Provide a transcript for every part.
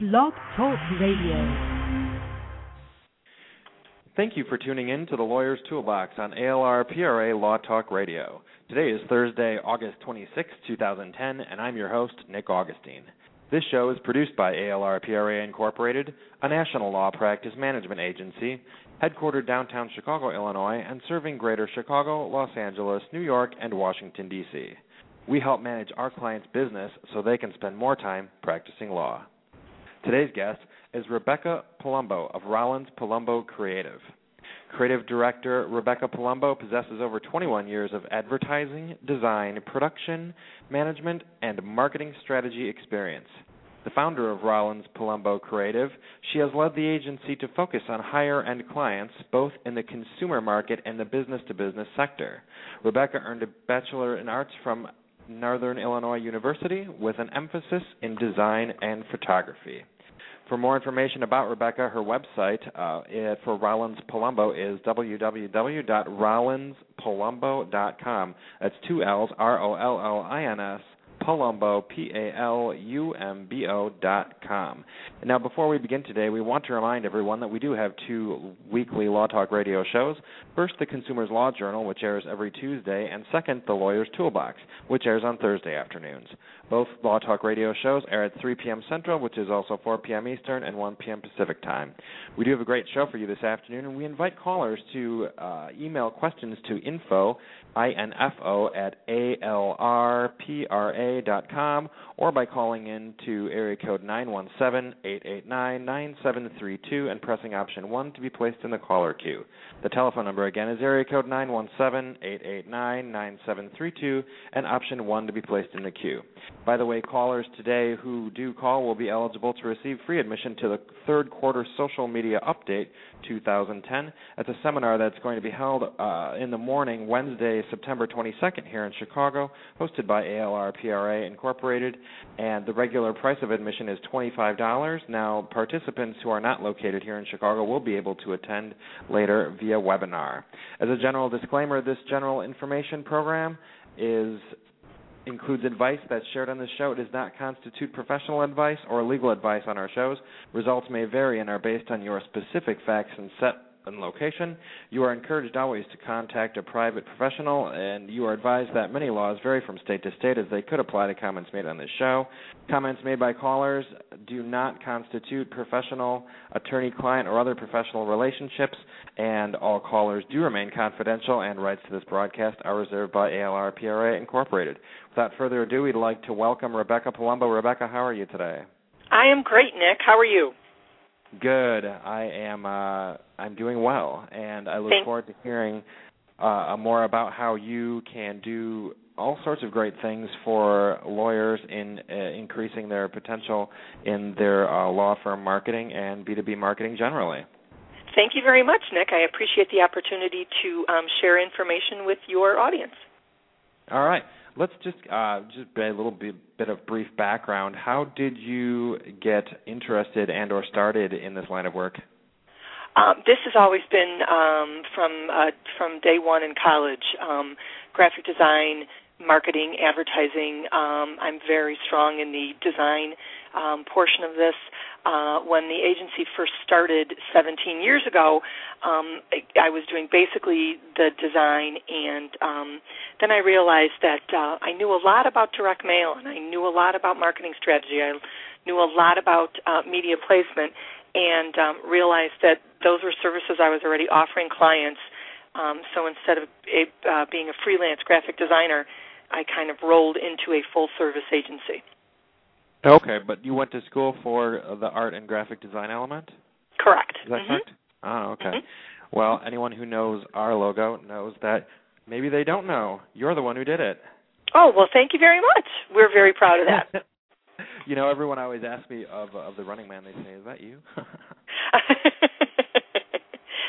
Blog Talk Radio. Thank you for tuning in to the Lawyer's Toolbox on ALR PRA Law Talk Radio. Today is Thursday, August 26, 2010, and I'm your host, Nick Augustine. This show is produced by ALR PRA Incorporated, a national law practice management agency headquartered downtown Chicago, Illinois, and serving greater Chicago, Los Angeles, New York, and Washington, D.C. We help manage our clients' business so they can spend more time practicing law. Today's guest is Rebecca Palumbo of Rollins Palumbo Creative. Creative Director Rebecca Palumbo possesses over 21 years of advertising, design, production, management, and marketing strategy experience. The founder of Rollins Palumbo Creative, she has led the agency to focus on higher end clients both in the consumer market and the business to business sector. Rebecca earned a Bachelor in Arts from Northern Illinois University with an emphasis in design and photography. For more information about Rebecca, her website uh, for Rollins Palumbo is www.rollinspalumbo.com. That's two L's, R O L L I N S Palumbo, P A L U M B O dot com. Now, before we begin today, we want to remind everyone that we do have two weekly Law Talk radio shows. First, the Consumer's Law Journal, which airs every Tuesday, and second, the Lawyer's Toolbox, which airs on Thursday afternoons. Both Law Talk radio shows air at 3 p.m. Central, which is also 4 p.m. Eastern, and 1 p.m. Pacific time. We do have a great show for you this afternoon, and we invite callers to uh, email questions to info, I-N-F-O, at A-L-R-P-R-A com or by calling in to area code 917-889-9732 and pressing option 1 to be placed in the caller queue. The telephone number again is area code 917-889-9732 and option 1 to be placed in the queue. By the way, callers today who do call will be eligible to receive free admission to the third quarter social media update 2010. It's a seminar that's going to be held uh, in the morning, Wednesday, September 22nd, here in Chicago, hosted by ALR PRA Incorporated, and the regular price of admission is $25. Now, participants who are not located here in Chicago will be able to attend later via webinar. As a general disclaimer, this general information program is includes advice that's shared on this show. It does not constitute professional advice or legal advice on our shows. Results may vary and are based on your specific facts and set and location. You are encouraged always to contact a private professional, and you are advised that many laws vary from state to state as they could apply to comments made on this show. Comments made by callers do not constitute professional, attorney client, or other professional relationships, and all callers do remain confidential, and rights to this broadcast are reserved by ALR PRA Incorporated. Without further ado, we'd like to welcome Rebecca Palumbo. Rebecca, how are you today? I am great, Nick. How are you? Good. I am. Uh, I'm doing well, and I look Thanks. forward to hearing uh, more about how you can do all sorts of great things for lawyers in uh, increasing their potential in their uh, law firm marketing and B2B marketing generally. Thank you very much, Nick. I appreciate the opportunity to um, share information with your audience. All right. Let's just uh, just a little bit, bit of brief background. How did you get interested and or started in this line of work? Um, this has always been um, from uh, from day one in college. Um, graphic design, marketing, advertising. Um, I'm very strong in the design um, portion of this. Uh, when the agency first started 17 years ago, um, I, I was doing basically the design, and um, then I realized that uh, I knew a lot about direct mail, and I knew a lot about marketing strategy. I knew a lot about uh, media placement, and um, realized that those were services I was already offering clients. Um, so instead of a, uh, being a freelance graphic designer, I kind of rolled into a full service agency. Okay, but you went to school for the art and graphic design element? Correct. Is that Mhm. correct? Oh, okay. Mhm. Well, anyone who knows our logo knows that maybe they don't know. You're the one who did it. Oh well, thank you very much. We're very proud of that. you know, everyone always asks me of of the Running Man. They say, "Is that you?"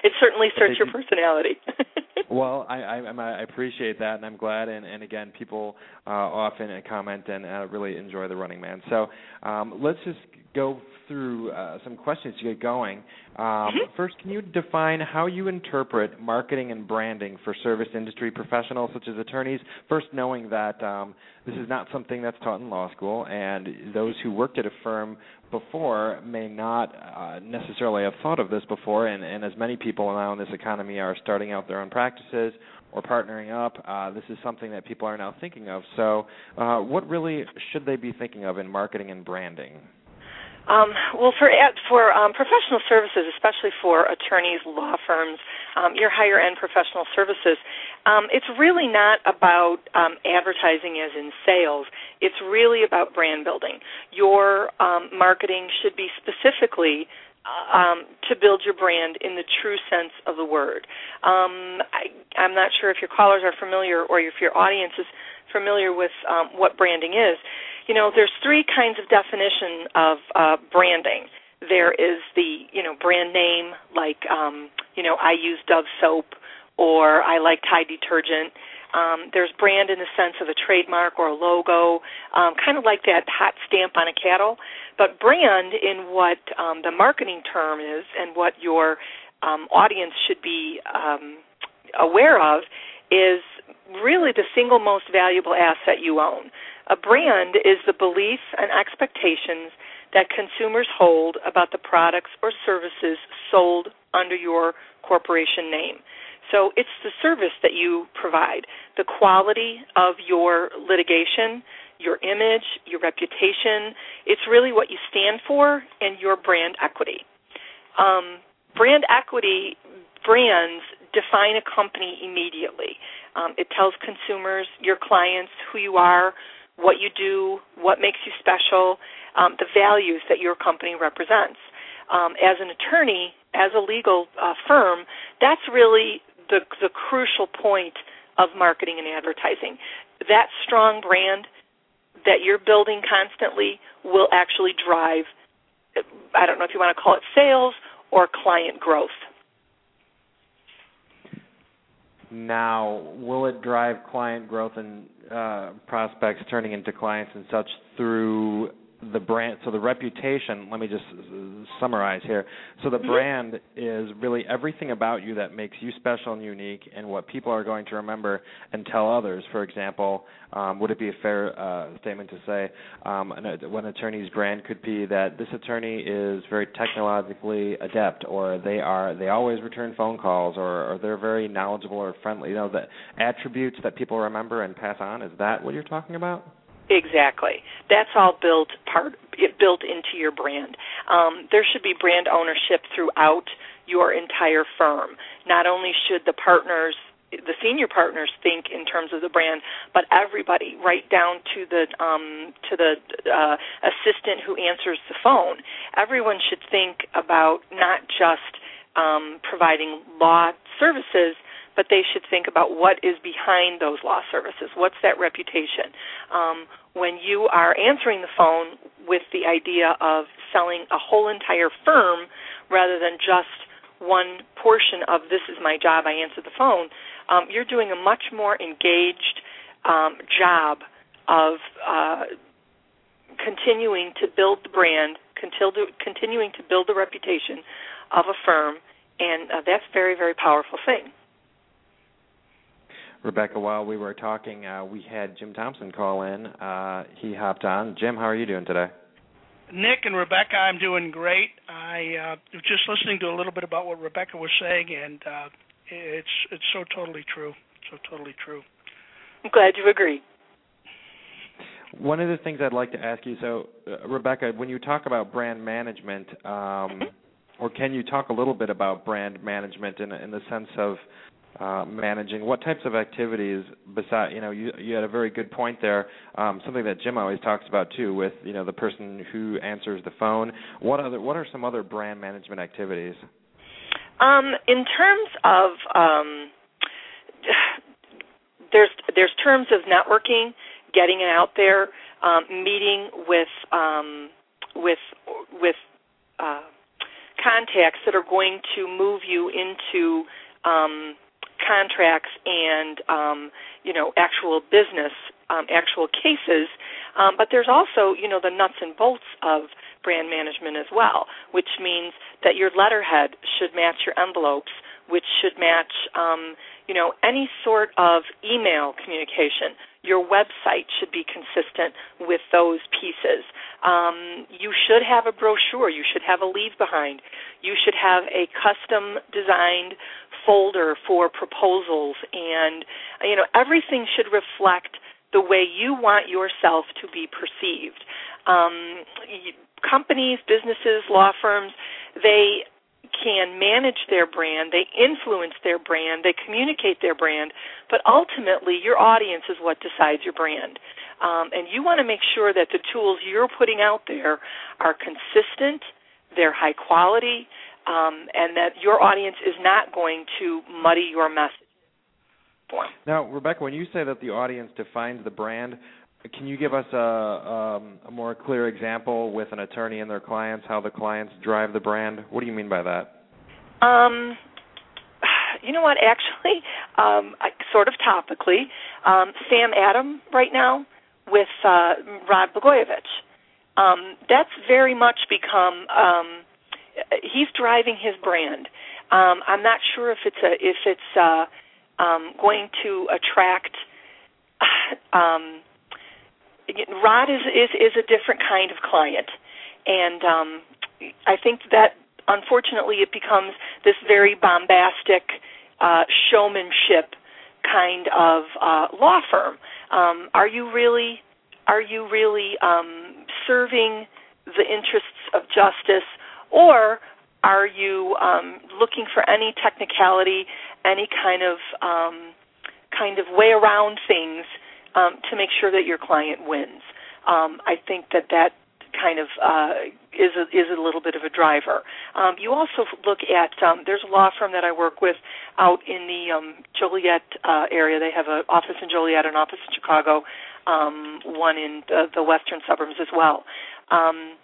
it certainly suits your personality. well, I, I I appreciate that, and I'm glad. And, and again, people uh, often comment and uh, really enjoy the Running Man. So um, let's just go through uh, some questions to get going. Um, mm-hmm. First, can you define how you interpret marketing and branding for service industry professionals such as attorneys? First, knowing that um, this is not something that's taught in law school, and those who worked at a firm before may not uh, necessarily have thought of this before, and, and, as many people now in this economy are starting out their own practices or partnering up, uh, this is something that people are now thinking of. So, uh, what really should they be thinking of in marketing and branding? Um, well, for for um, professional services, especially for attorneys, law firms, um, your higher end professional services, um, it's really not about um, advertising as in sales. It's really about brand building. Your um, marketing should be specifically um, to build your brand in the true sense of the word. Um, I, I'm not sure if your callers are familiar or if your audience is familiar with um, what branding is you know, there's three kinds of definition of uh, branding. There is the, you know, brand name, like, um, you know, I use Dove soap or I like Tide detergent. Um, there's brand in the sense of a trademark or a logo, um, kind of like that hot stamp on a cattle. But brand, in what um, the marketing term is and what your um, audience should be um, aware of, is really the single most valuable asset you own. A brand is the beliefs and expectations that consumers hold about the products or services sold under your corporation name. So it's the service that you provide, the quality of your litigation, your image, your reputation. It's really what you stand for and your brand equity. Um, brand equity brands define a company immediately. Um, it tells consumers, your clients, who you are, what you do, what makes you special, um, the values that your company represents. Um, as an attorney, as a legal uh, firm, that's really the, the crucial point of marketing and advertising. That strong brand that you're building constantly will actually drive, I don't know if you want to call it sales or client growth. Now, will it drive client growth and uh, prospects turning into clients and such through the brand so the reputation let me just summarize here. So the mm-hmm. brand is really everything about you that makes you special and unique and what people are going to remember and tell others. For example um, would it be a fair uh, statement to say um, an, one attorney's brand could be that this attorney is very technologically adept or they are they always return phone calls or, or they're very knowledgeable or friendly. You know the attributes that people remember and pass on is that what you're talking about Exactly. That's all built part built into your brand. Um, there should be brand ownership throughout your entire firm. Not only should the partners the senior partners think in terms of the brand, but everybody, right down to the um, to the uh, assistant who answers the phone. Everyone should think about not just um, providing law services, but they should think about what is behind those law services. What's that reputation? Um, when you are answering the phone with the idea of selling a whole entire firm rather than just one portion of this is my job, I answer the phone, um, you're doing a much more engaged um, job of uh, continuing to build the brand, continuing to build the reputation of a firm, and uh, that's very, very powerful thing. Rebecca, while we were talking, uh, we had Jim Thompson call in. Uh, he hopped on. Jim, how are you doing today? Nick and Rebecca, I'm doing great. I uh, was just listening to a little bit about what Rebecca was saying, and uh, it's it's so totally true. So totally true. I'm glad you agree. One of the things I'd like to ask you, so uh, Rebecca, when you talk about brand management, um, mm-hmm. or can you talk a little bit about brand management in in the sense of uh, managing? What types of activities besides you know you you had a very good point there. Um, something that Jim always talks about too, with you know the person who answers the phone. What other what are some other brand management activities? Um, in terms of um, there's there's terms of networking, getting it out there, um, meeting with um, with with uh, contacts that are going to move you into um, contracts and um, you know actual business, um, actual cases. Um, but there's also you know the nuts and bolts of brand management as well, which means that your letterhead should match your envelopes, which should match, um, you know, any sort of email communication. Your website should be consistent with those pieces. Um, you should have a brochure. You should have a leave behind. You should have a custom designed folder for proposals, and you know everything should reflect the way you want yourself to be perceived. Um, companies, businesses, law firms, they can manage their brand, they influence their brand, they communicate their brand, but ultimately your audience is what decides your brand. Um, and you want to make sure that the tools you're putting out there are consistent, they're high quality, um, and that your audience is not going to muddy your message. Now, Rebecca, when you say that the audience defines the brand, can you give us a, um, a more clear example with an attorney and their clients, how the clients drive the brand? What do you mean by that? Um, you know what? Actually, um, I, sort of topically, um, Sam Adam right now with uh, Rod Blagojevich. Um, that's very much become. Um, he's driving his brand. Um, I'm not sure if it's a if it's uh, um, going to attract. Um, Rod is, is is a different kind of client, and um, I think that unfortunately it becomes this very bombastic uh, showmanship kind of uh, law firm. Um, are you really are you really um, serving the interests of justice, or are you um, looking for any technicality, any kind of um, kind of way around things um, to make sure that your client wins. Um, I think that that kind of uh, is a, is a little bit of a driver. Um, you also look at um, there's a law firm that I work with out in the um, Joliet uh, area. They have an office in Joliet, an office in Chicago, um, one in the, the western suburbs as well. Um,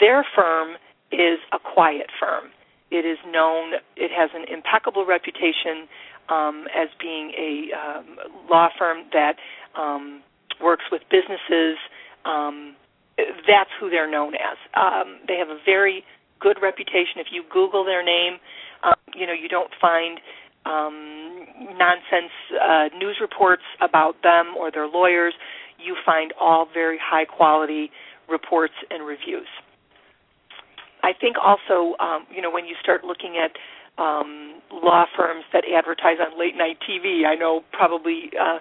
their firm is a quiet firm. It is known. It has an impeccable reputation um, as being a um, law firm that um, works with businesses. Um, that's who they're known as. Um, they have a very good reputation. If you Google their name, um, you know you don't find um, nonsense uh, news reports about them or their lawyers. You find all very high quality reports and reviews. I think also, um, you know, when you start looking at um, law firms that advertise on late night TV. I know probably uh,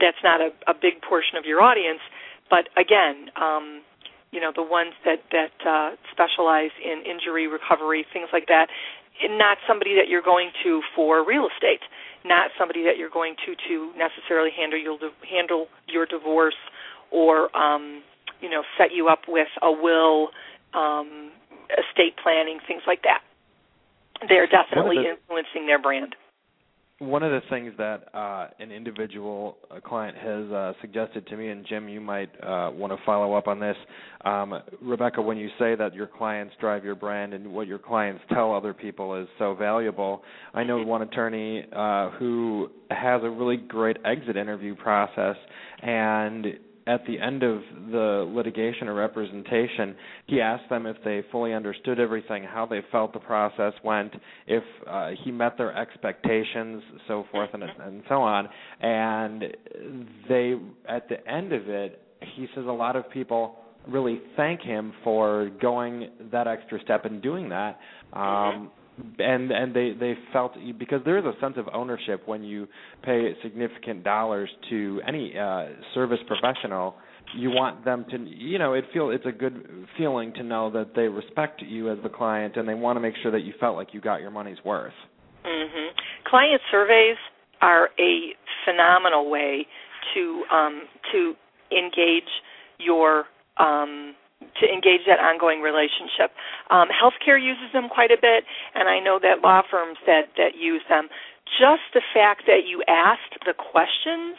that's not a, a big portion of your audience, but again, um, you know the ones that that uh, specialize in injury recovery, things like that. Not somebody that you're going to for real estate. Not somebody that you're going to to necessarily handle your handle your divorce or um, you know set you up with a will, um, estate planning, things like that they're definitely the, influencing their brand. One of the things that uh, an individual client has uh, suggested to me, and Jim, you might uh, want to follow up on this. Um, Rebecca, when you say that your clients drive your brand and what your clients tell other people is so valuable, I know one attorney uh, who has a really great exit interview process, and at the end of the litigation or representation, he asked them if they fully understood everything, how they felt the process went, if uh, he met their expectations, so forth and, and so on. And they, at the end of it, he says a lot of people really thank him for going that extra step and doing that. Um, and and they they felt because there is a sense of ownership when you pay significant dollars to any uh service professional you want them to you know it feel it's a good feeling to know that they respect you as the client and they want to make sure that you felt like you got your money's worth. Mhm client surveys are a phenomenal way to um to engage your um to engage that ongoing relationship. Um, healthcare uses them quite a bit, and I know that law firms that that use them. Just the fact that you asked the questions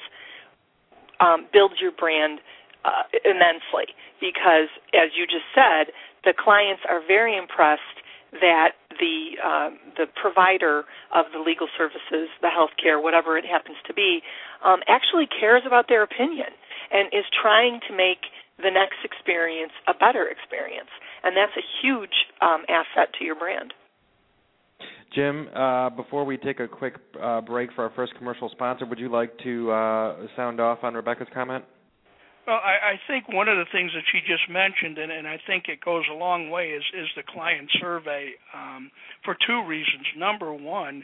um, builds your brand uh, immensely because, as you just said, the clients are very impressed that the uh, the provider of the legal services, the healthcare, whatever it happens to be, um, actually cares about their opinion and is trying to make the next experience a better experience. and that's a huge um, asset to your brand. Jim, uh, before we take a quick uh, break for our first commercial sponsor, would you like to uh, sound off on Rebecca's comment? Well, I, I think one of the things that she just mentioned, and, and I think it goes a long way, is is the client survey um, for two reasons. Number one,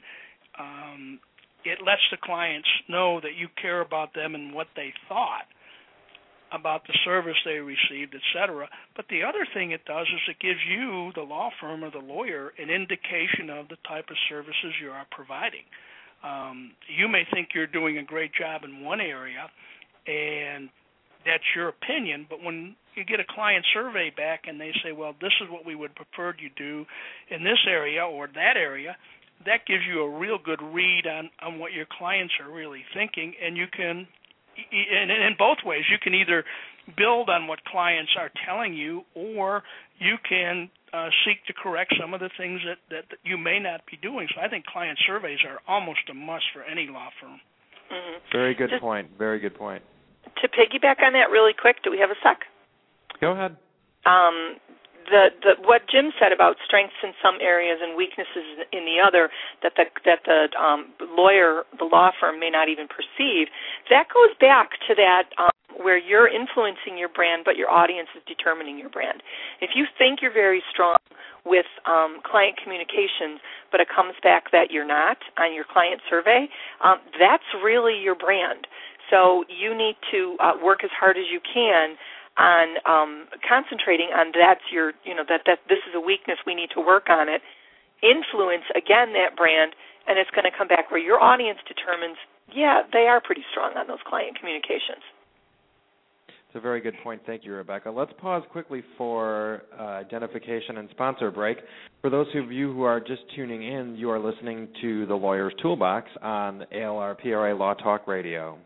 um, it lets the clients know that you care about them and what they thought about the service they received, etc. But the other thing it does is it gives you, the law firm or the lawyer, an indication of the type of services you are providing. Um, you may think you're doing a great job in one area, and that's your opinion. But when you get a client survey back and they say, "Well, this is what we would prefer you do in this area or that area," that gives you a real good read on on what your clients are really thinking, and you can in, in both ways. You can either build on what clients are telling you, or you can uh, seek to correct some of the things that, that, that you may not be doing. So I think client surveys are almost a must for any law firm. Mm-hmm. Very good Just point. Very good point. To piggyback on that really quick, do we have a sec? Go ahead. Um, the, the what Jim said about strengths in some areas and weaknesses in the other that the that the um, lawyer the law firm may not even perceive that goes back to that um, where you're influencing your brand but your audience is determining your brand. If you think you're very strong with um, client communications but it comes back that you're not on your client survey um, that's really your brand. So you need to uh, work as hard as you can on um, concentrating on that's your you know that that this is a weakness we need to work on it influence again that brand and it's going to come back where your audience determines yeah they are pretty strong on those client communications it's a very good point. Thank you, Rebecca. Let's pause quickly for uh, identification and sponsor break. For those of you who are just tuning in, you are listening to the Lawyer's Toolbox on ALR PRA Law Talk Radio.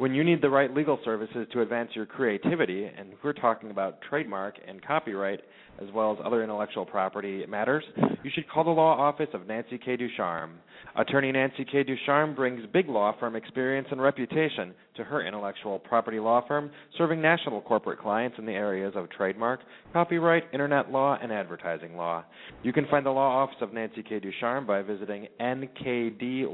When you need the right legal services to advance your creativity, and we're talking about trademark and copyright, as well as other intellectual property matters, you should call the law office of Nancy K. Ducharme. Attorney Nancy K. Ducharme brings big law firm experience and reputation to her intellectual property law firm, serving national corporate clients in the areas of trademark, copyright, internet law, and advertising law. You can find the law office of Nancy K. Ducharme by visiting nkdlaw.com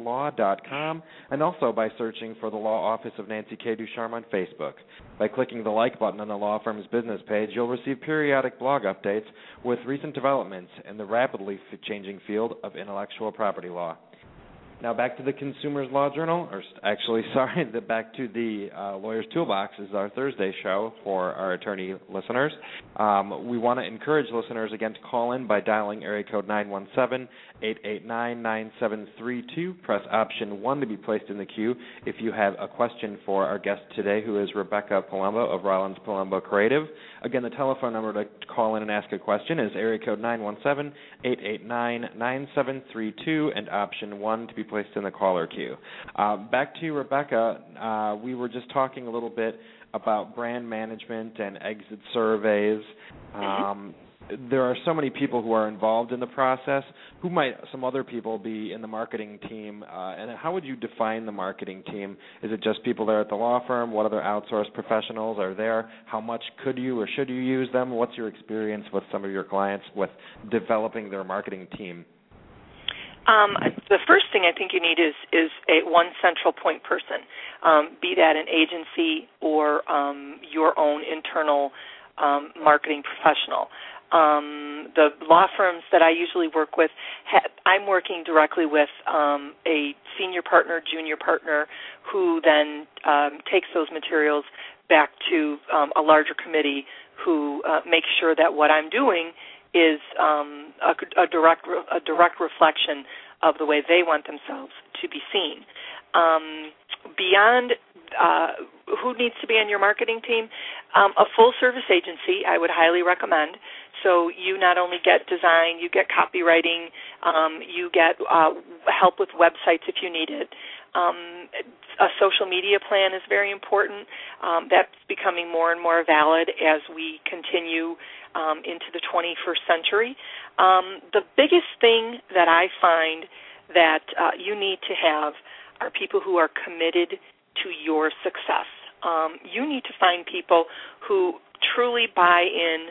and also by searching for the law office of Nancy K. Ducharme on Facebook. By clicking the like button on the law firm's business page, you'll receive periodic blog updates with recent developments in the rapidly changing field of intellectual property law. Now back to the Consumers Law Journal, or actually, sorry, the, back to the uh, Lawyer's Toolbox is our Thursday show for our attorney listeners. Um, we want to encourage listeners again to call in by dialing area code 917-889-9732. Press option 1 to be placed in the queue if you have a question for our guest today, who is Rebecca Palumbo of Rollins Palumbo Creative. Again, the telephone number to call in and ask a question is area code 917-889-9732 and option 1 to be placed in the caller queue. Uh, back to you, Rebecca. Uh, we were just talking a little bit about brand management and exit surveys. Mm-hmm. There are so many people who are involved in the process. Who might some other people be in the marketing team? Uh, and how would you define the marketing team? Is it just people there at the law firm? What other outsourced professionals are there? How much could you or should you use them? What's your experience with some of your clients with developing their marketing team? Um, the first thing I think you need is is a one central point person, um, be that an agency or um, your own internal um, marketing professional. Um, the law firms that I usually work with, ha- I'm working directly with um, a senior partner, junior partner, who then um, takes those materials back to um, a larger committee who uh, makes sure that what I'm doing is um, a, a direct a direct reflection of the way they want themselves to be seen. Um, beyond uh, who needs to be on your marketing team, um, a full service agency I would highly recommend. So you not only get design, you get copywriting, um, you get uh, help with websites if you need it. Um, a social media plan is very important. Um, that's becoming more and more valid as we continue um, into the 21st century. Um, the biggest thing that I find that uh, you need to have are people who are committed to your success. Um, you need to find people who truly buy in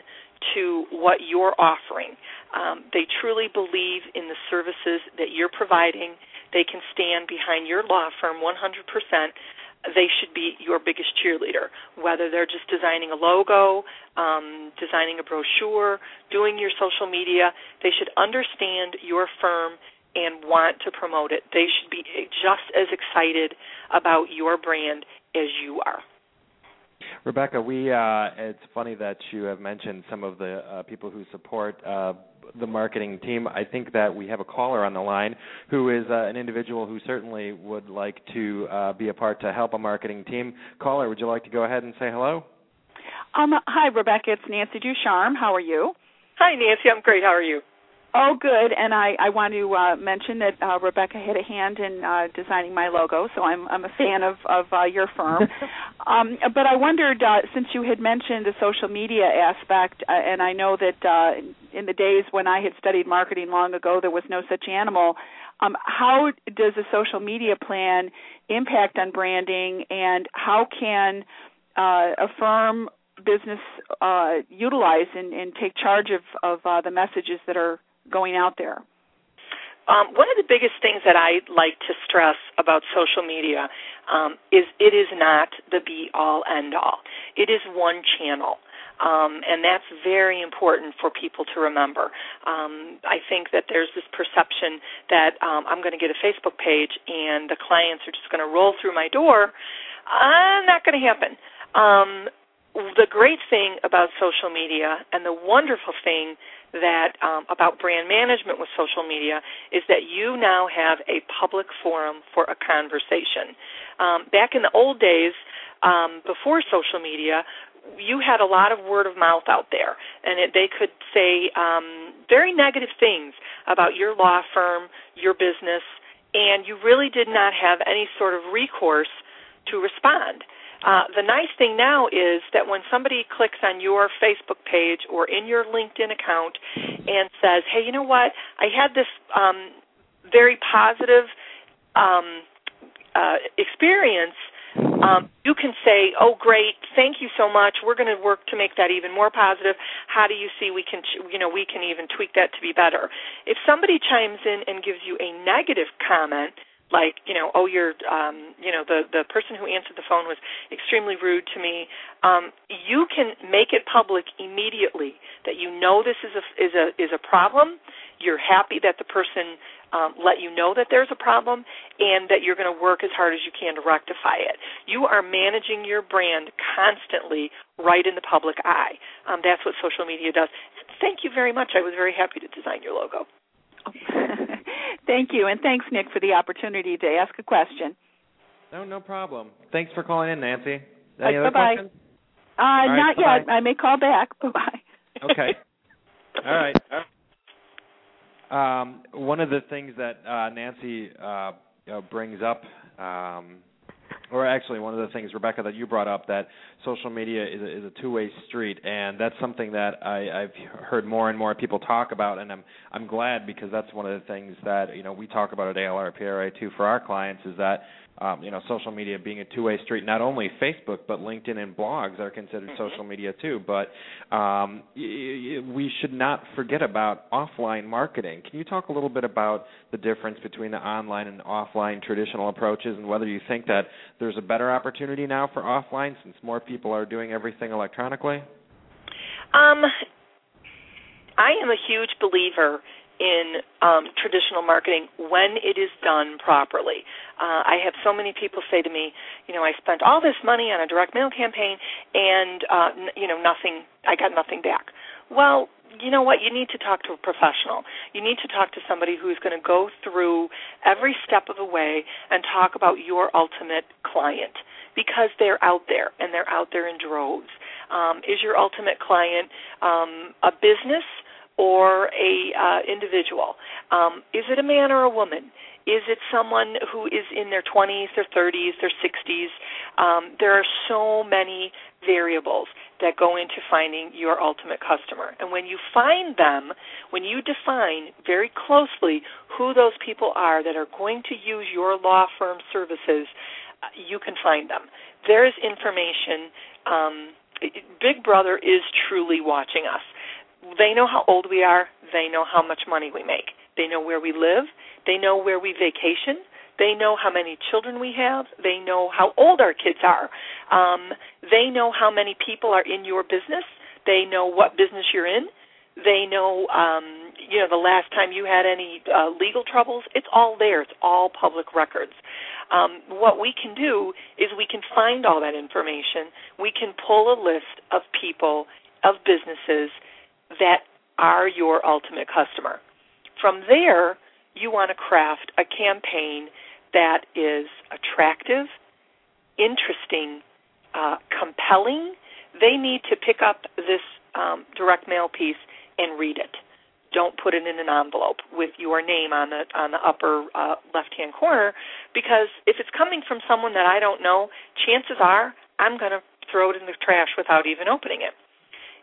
to what you're offering. Um, they truly believe in the services that you're providing. They can stand behind your law firm 100%. They should be your biggest cheerleader, whether they're just designing a logo, um, designing a brochure, doing your social media. They should understand your firm and want to promote it. They should be just as excited about your brand as you are. Rebecca, we uh, it's funny that you have mentioned some of the uh, people who support uh, the marketing team. I think that we have a caller on the line who is uh, an individual who certainly would like to uh, be a part to help a marketing team. Caller, would you like to go ahead and say hello? Um, hi, Rebecca. It's Nancy Ducharme. How are you? Hi, Nancy. I'm great. How are you? Oh, good. And I, I want to uh, mention that uh, Rebecca had a hand in uh, designing my logo, so I'm, I'm a fan of, of uh, your firm. um, but I wondered, uh, since you had mentioned the social media aspect, uh, and I know that uh, in the days when I had studied marketing long ago, there was no such animal. Um, how does a social media plan impact on branding, and how can uh, a firm business uh, utilize and, and, take charge of, of uh, the messages that are going out there? Um, one of the biggest things that I like to stress about social media um, is it is not the be all end all. It is one channel. Um, and that's very important for people to remember. Um, I think that there's this perception that um, I'm going to get a Facebook page and the clients are just going to roll through my door. Uh, not going to happen. Um, the great thing about social media and the wonderful thing that um, about brand management with social media is that you now have a public forum for a conversation. Um, back in the old days, um, before social media, you had a lot of word of mouth out there, and it, they could say um, very negative things about your law firm, your business, and you really did not have any sort of recourse to respond. Uh, the nice thing now is that when somebody clicks on your Facebook page or in your LinkedIn account and says, "Hey, you know what? I had this um, very positive um, uh, experience." Um, you can say, "Oh, great! Thank you so much. We're going to work to make that even more positive. How do you see we can, you know, we can even tweak that to be better?" If somebody chimes in and gives you a negative comment, like you know oh you're um you know the the person who answered the phone was extremely rude to me um you can make it public immediately that you know this is a is a is a problem you're happy that the person um, let you know that there's a problem and that you're going to work as hard as you can to rectify it. You are managing your brand constantly right in the public eye. Um, that's what social media does. Thank you very much. I was very happy to design your logo. Thank you, and thanks, Nick, for the opportunity to ask a question. No, no problem. Thanks for calling in, Nancy. Any uh, other bye-bye. questions? Uh, right, not bye-bye. yet. I may call back. Bye bye. Okay. All right. Um, one of the things that uh, Nancy uh, uh, brings up, um, or actually one of the things, Rebecca, that you brought up, that social media is a, is a two-way street, and that's something that I, I've heard more and more people talk about, and I'm I'm glad because that's one of the things that you know we talk about at ALRPRA too for our clients is that um, you know, social media being a two-way street. Not only Facebook, but LinkedIn and blogs are considered Mhm. social media too. But um, y- y- we should not forget about offline marketing. Can you talk a little bit about the difference between the online and offline traditional approaches, and whether you think that there's a better opportunity now for offline since more people are doing everything electronically? Um, I am a huge believer in um, traditional marketing when it is done properly. Uh, I have so many people say to me, you know, I spent all this money on a direct mail campaign, and uh, n- you know, nothing. I got nothing back. Well, you know what? You need to talk to a professional. You need to talk to somebody who's going to go through every step of the way and talk about your ultimate client because they're out there and they're out there in droves. Um, is your ultimate client um, a business? Or a uh, individual? Um, is it a man or a woman? Is it someone who is in their 20s, their 30s, their 60s? Um, there are so many variables that go into finding your ultimate customer. And when you find them, when you define very closely who those people are that are going to use your law firm services, uh, you can find them. There is information. Um, Big Brother is truly watching us. They know how old we are. They know how much money we make. They know where we live. They know where we vacation. They know how many children we have. They know how old our kids are. Um, they know how many people are in your business. They know what business you're in. They know, um, you know, the last time you had any uh, legal troubles. It's all there. It's all public records. Um, what we can do is we can find all that information. We can pull a list of people, of businesses that are your ultimate customer. From there, you want to craft a campaign that is attractive, interesting, uh, compelling. They need to pick up this um, direct mail piece and read it. Don't put it in an envelope with your name on the on the upper uh, left hand corner, because if it's coming from someone that I don't know, chances are I'm going to throw it in the trash without even opening it.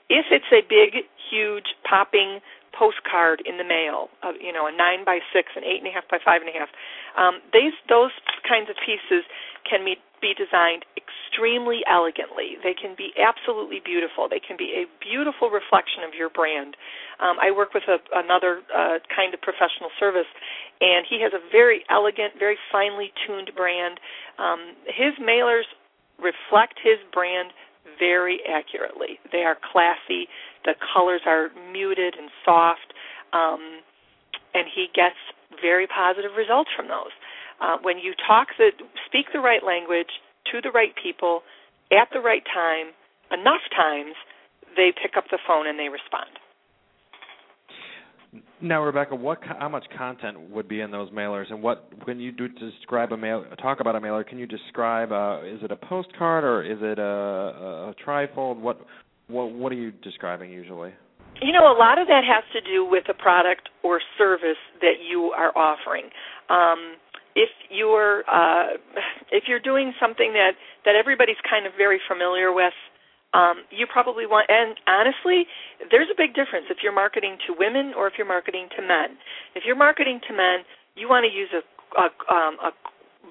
If it's a big, huge, popping postcard in the mail, of, you know, a nine by six, an eight and a half by five and a half, um, these those kinds of pieces can be be designed extremely elegantly. They can be absolutely beautiful. They can be a beautiful reflection of your brand. Um, I work with a, another uh, kind of professional service, and he has a very elegant, very finely tuned brand. Um, his mailers reflect his brand very accurately. They are classy. The colors are muted and soft, um, and he gets very positive results from those. Uh, when you talk the speak the right language to the right people at the right time, enough times, they pick up the phone and they respond. Now, Rebecca, what how much content would be in those mailers, and what when you do describe a mail, talk about a mailer, can you describe? Uh, is it a postcard or is it a, a trifold? What what what are you describing usually? You know, a lot of that has to do with the product or service that you are offering. Um, if you're uh, if you're doing something that that everybody's kind of very familiar with, um, you probably want. And honestly, there's a big difference if you're marketing to women or if you're marketing to men. If you're marketing to men, you want to use a a, um, a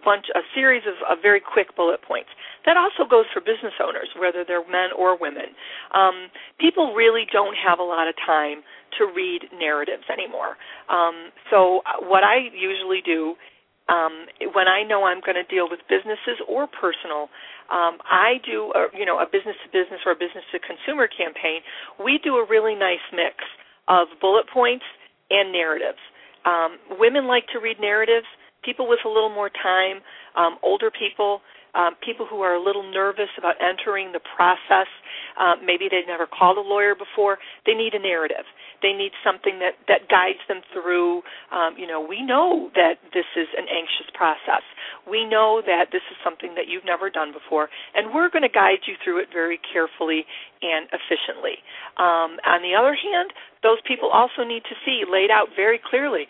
bunch a series of, of very quick bullet points. That also goes for business owners, whether they're men or women. Um, people really don't have a lot of time to read narratives anymore. Um, so uh, what I usually do um, when I know I'm going to deal with businesses or personal, um, I do a, you know a business to business or a business to consumer campaign. We do a really nice mix of bullet points and narratives. Um, women like to read narratives. People with a little more time, um, older people, um, people who are a little nervous about entering the process. Uh, maybe they've never called a lawyer before. They need a narrative. They need something that that guides them through. Um, you know, we know that this is an anxious process. We know that this is something that you've never done before, and we're going to guide you through it very carefully and efficiently. Um, on the other hand, those people also need to see laid out very clearly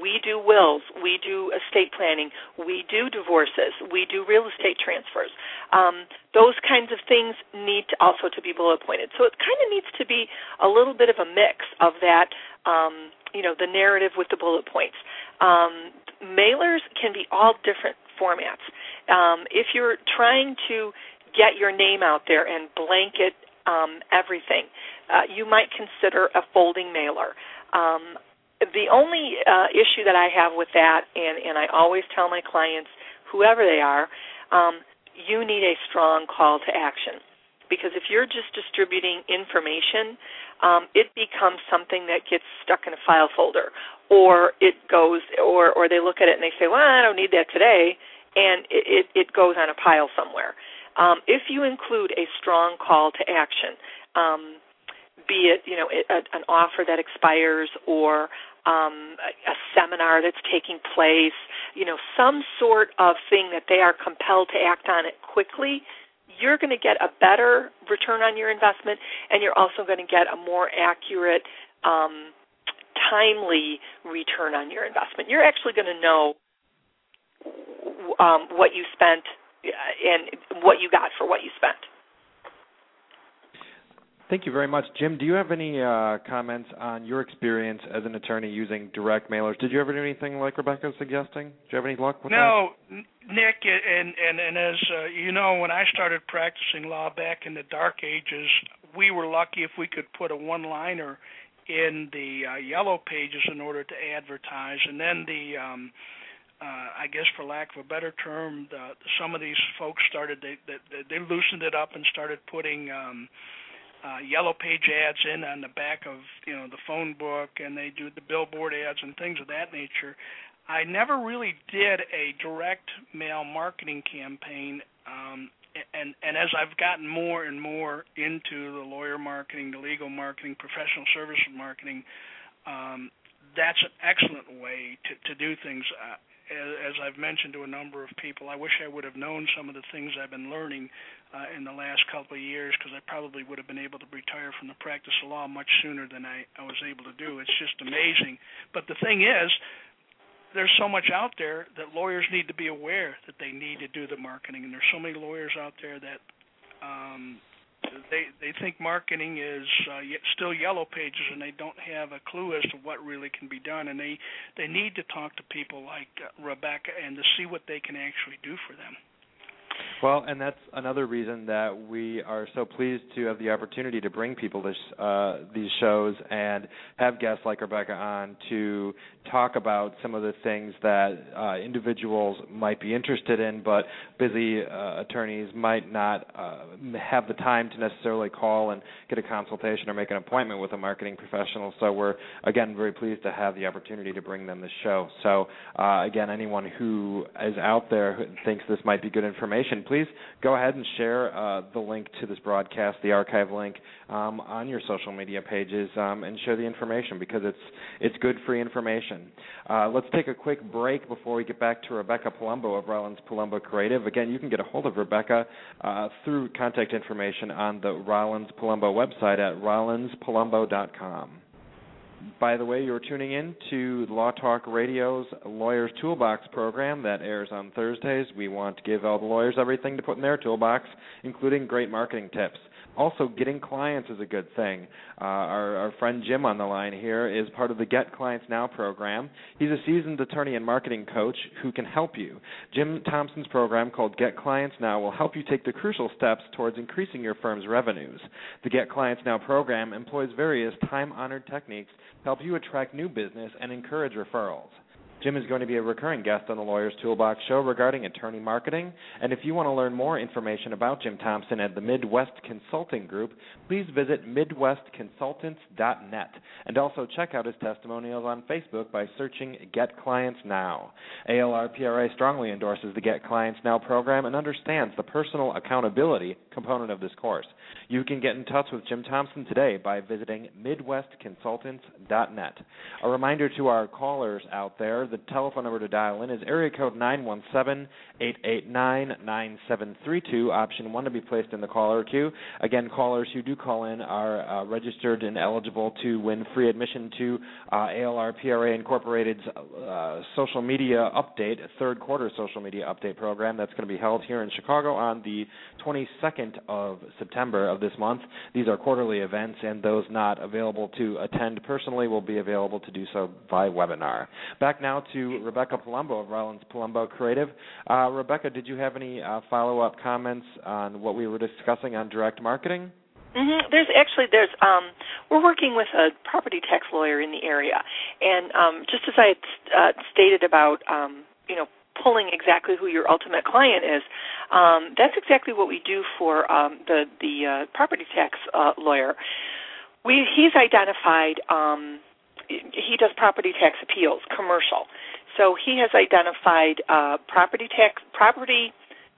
we do wills, we do estate planning, we do divorces, we do real estate transfers. Um, those kinds of things need to also to be bullet pointed. So it kind of needs to be a little bit of a mix of that, um, you know, the narrative with the bullet points. Um, mailers can be all different formats. Um, if you're trying to get your name out there and blanket um, everything, uh, you might consider a folding mailer. Um, the only uh, issue that I have with that, and, and I always tell my clients, whoever they are, um, you need a strong call to action. Because if you're just distributing information, um, it becomes something that gets stuck in a file folder, or it goes, or or they look at it and they say, "Well, I don't need that today," and it it, it goes on a pile somewhere. Um, if you include a strong call to action, um, be it you know a, an offer that expires or um, a, a seminar that's taking place, you know, some sort of thing that they are compelled to act on it quickly, you're going to get a better return on your investment, and you're also going to get a more accurate, um, timely return on your investment. You're actually going to know um, what you spent uh, and what you got for what you spent. Thank you very much, Jim. Do you have any uh, comments on your experience as an attorney using direct mailers? Did you ever do anything like Rebecca was suggesting? Do you have any luck with no, that? No, Nick, and and and as uh, you know, when I started practicing law back in the dark ages, we were lucky if we could put a one-liner in the uh, yellow pages in order to advertise, and then the um, uh, I guess for lack of a better term, the, some of these folks started they, they they loosened it up and started putting um, uh, yellow page ads in on the back of you know the phone book, and they do the billboard ads and things of that nature. I never really did a direct mail marketing campaign um, and and as I've gotten more and more into the lawyer marketing, the legal marketing, professional services marketing, um, that's an excellent way to to do things. Uh, as I've mentioned to a number of people, I wish I would have known some of the things I've been learning uh, in the last couple of years because I probably would have been able to retire from the practice of law much sooner than I, I was able to do. It's just amazing. But the thing is, there's so much out there that lawyers need to be aware that they need to do the marketing, and there's so many lawyers out there that um, they they think marketing is uh, still yellow pages, and they don't have a clue as to what really can be done, and they they need to talk to people like Rebecca and to see what they can actually do for them. Well, and that's another reason that we are so pleased to have the opportunity to bring people this uh, these shows and have guests like Rebecca on to talk about some of the things that uh, individuals might be interested in, but busy uh, attorneys might not uh, have the time to necessarily call and get a consultation or make an appointment with a marketing professional. So we're again very pleased to have the opportunity to bring them the show. So uh, again, anyone who is out there who thinks this might be good information please go ahead and share uh, the link to this broadcast, the archive link, um, on your social media pages, um, and share the information because it's it's good free information. Uh, let's take a quick break before we get back to Rebecca Palumbo of Rollins Palumbo Creative. Again, you can get a hold of Rebecca uh, through contact information on the Rollins Palumbo website at rollinspalumbo.com. By the way, you're tuning in to Law Talk Radio's Lawyers Toolbox program that airs on Thursdays. We want to give all the lawyers everything to put in their toolbox, including great marketing tips. Also, getting clients is a good thing. Uh, our, our friend Jim on the line here is part of the Get Clients Now program. He's a seasoned attorney and marketing coach who can help you. Jim Thompson's program called Get Clients Now will help you take the crucial steps towards increasing your firm's revenues. The Get Clients Now program employs various time honored techniques help you attract new business and encourage referrals. Jim is going to be a recurring guest on the Lawyer's Toolbox show regarding attorney marketing. And if you want to learn more information about Jim Thompson and the Midwest Consulting Group, please visit MidwestConsultants.net. And also check out his testimonials on Facebook by searching Get Clients Now. ALRPRA strongly endorses the Get Clients Now program and understands the personal accountability component of this course. You can get in touch with Jim Thompson today by visiting MidwestConsultants.net. A reminder to our callers out there the telephone number to dial in is area code 917-889-9732, option 1 to be placed in the caller queue. Again, callers who do call in are uh, registered and eligible to win free admission to uh, ALR PRA Incorporated's uh, social media update, third quarter social media update program that's going to be held here in Chicago on the 22nd of September of this month. These are quarterly events, and those not available to attend personally will be available to do so via webinar. Back now to Rebecca Palumbo of Rollins Palumbo Creative. Uh, Rebecca, did you have any uh, follow-up comments on what we were discussing on direct marketing? Mm-hmm. There's actually there's um, we're working with a property tax lawyer in the area, and um, just as I uh, stated about um, you know pulling exactly who your ultimate client is, um, that's exactly what we do for um, the the uh, property tax uh, lawyer. We he's identified um, he does property tax appeals, commercial. So he has identified uh, property tax property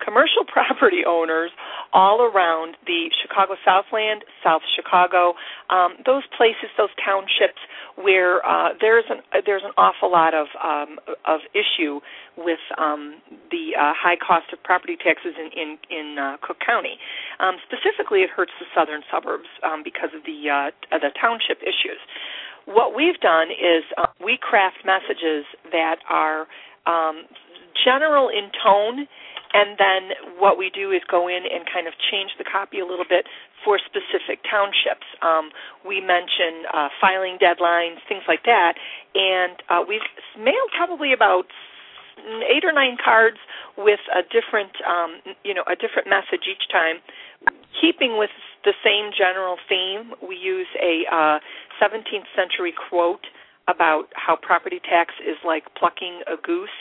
commercial property owners all around the Chicago Southland, South Chicago, um, those places, those townships where uh, there's an uh, there's an awful lot of um, of issue with um, the uh, high cost of property taxes in in, in uh, Cook County. Um, specifically, it hurts the southern suburbs um, because of the uh, the township issues what we've done is uh, we craft messages that are um, general in tone, and then what we do is go in and kind of change the copy a little bit for specific townships. Um, we mention uh, filing deadlines, things like that, and uh, we've mailed probably about eight or nine cards with a different, um, you know, a different message each time, keeping with the same general theme. We use a uh, 17th century quote about how property tax is like plucking a goose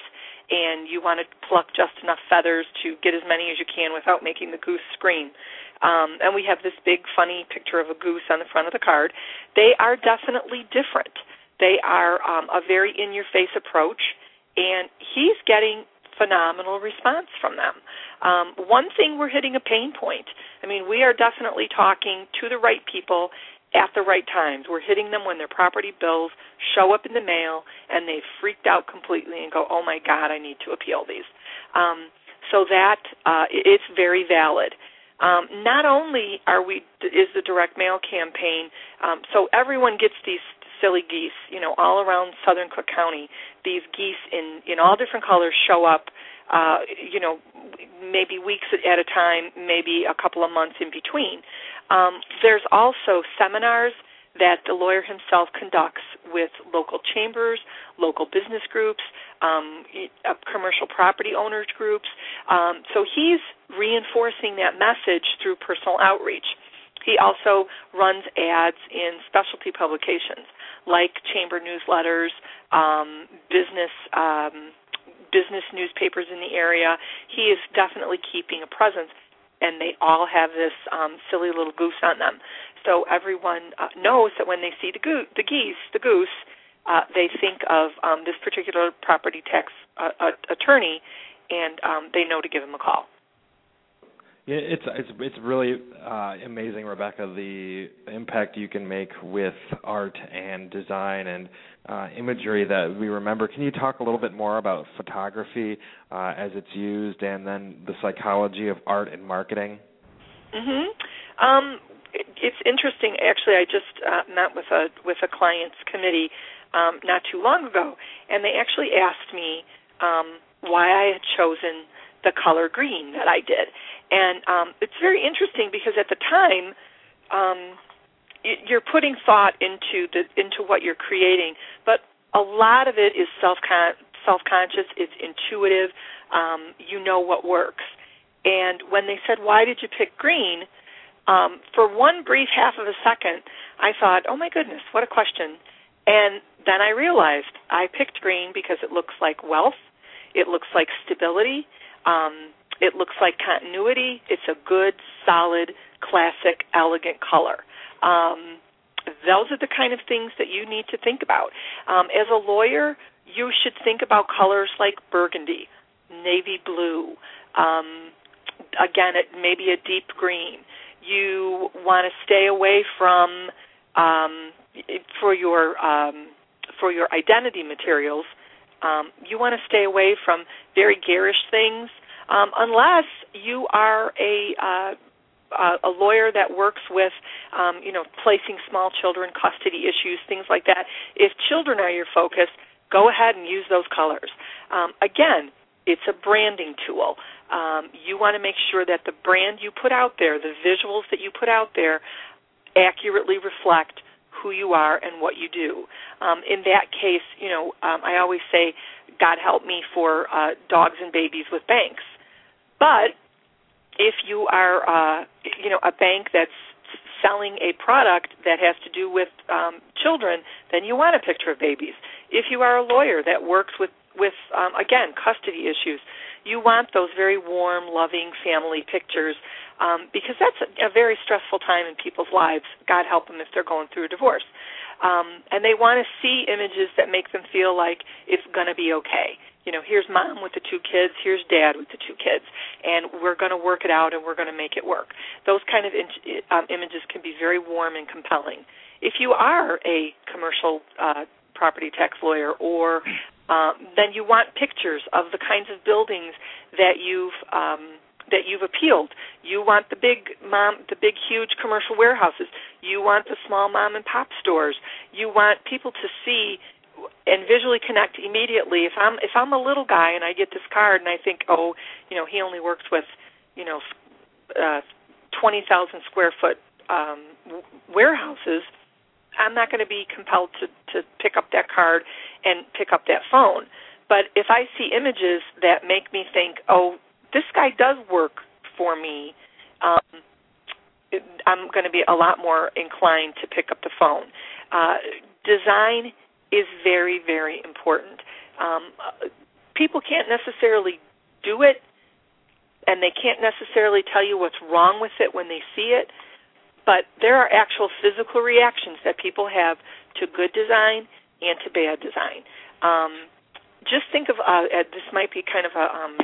and you want to pluck just enough feathers to get as many as you can without making the goose scream. Um, and we have this big funny picture of a goose on the front of the card. They are definitely different. They are um, a very in your face approach, and he's getting phenomenal response from them. Um, one thing we're hitting a pain point. I mean, we are definitely talking to the right people at the right times. We're hitting them when their property bills show up in the mail and they've freaked out completely and go, "Oh my God, I need to appeal these." Um, so that uh, it's very valid. Um, not only are we is the direct mail campaign, um, so everyone gets these silly geese, you know, all around southern Cook County. These geese in in all different colors show up, uh, you know, maybe weeks at a time, maybe a couple of months in between. Um, there's also seminars that the lawyer himself conducts with local chambers, local business groups, um, uh, commercial property owners groups. Um, so he's reinforcing that message through personal outreach. He also runs ads in specialty publications like chamber newsletters, um, business um, business newspapers in the area. He is definitely keeping a presence, and they all have this um, silly little goose on them. So everyone uh, knows that when they see the, go- the geese, the goose, uh, they think of um, this particular property tax uh, uh, attorney, and um, they know to give him a call. Yeah, it's it's it's really uh, amazing, Rebecca, the impact you can make with art and design and uh, imagery that we remember. Can you talk a little bit more about photography uh, as it's used, and then the psychology of art and marketing? Mhm. Um, it, it's interesting. Actually, I just uh, met with a with a clients committee um, not too long ago, and they actually asked me um, why I had chosen the color green that I did and um, it's very interesting because at the time, um, you're putting thought into the into what you're creating, but a lot of it is self self conscious. It's intuitive. Um, you know what works. And when they said, "Why did you pick green?" Um, for one brief half of a second, I thought, "Oh my goodness, what a question!" And then I realized I picked green because it looks like wealth, it looks like stability, um, it looks like continuity. It's a good, solid, classic, elegant color. Um, those are the kind of things that you need to think about. Um, as a lawyer, you should think about colors like burgundy, navy blue, um, again, it maybe a deep green. You want to stay away from um, for your um, for your identity materials. Um, you want to stay away from very garish things um, unless you are a uh, a lawyer that works with, um, you know, placing small children, custody issues, things like that. If children are your focus, go ahead and use those colors. Um, again, it's a branding tool. Um, you want to make sure that the brand you put out there, the visuals that you put out there, accurately reflect who you are and what you do. Um, in that case, you know, um, I always say, God help me for uh, dogs and babies with banks but if you are, uh, you know, a bank that's selling a product that has to do with um, children, then you want a picture of babies. If you are a lawyer that works with, with um, again, custody issues, you want those very warm, loving family pictures um, because that's a, a very stressful time in people's lives. God help them if they're going through a divorce. Um, and they want to see images that make them feel like it's going to be okay you know, here's mom with the two kids, here's dad with the two kids, and we're going to work it out and we're going to make it work. Those kind of in, um, images can be very warm and compelling. If you are a commercial uh, property tax lawyer, or um, then you want pictures of the kinds of buildings that you've um, that you've appealed. You want the big mom, the big huge commercial warehouses. You want the small mom and pop stores. You want people to see and visually connect immediately. If I'm if I'm a little guy and I get this card and I think, oh, you know, he only works with, you know, uh, twenty thousand square foot um, warehouses, I'm not going to be compelled to to pick up that card and pick up that phone. But if I see images that make me think, oh, this guy does work for me, um, I'm going to be a lot more inclined to pick up the phone. uh, design is very, very important. Um, people can't necessarily do it, and they can't necessarily tell you what's wrong with it when they see it, but there are actual physical reactions that people have to good design and to bad design. Um, just think of uh, this might be kind of a um,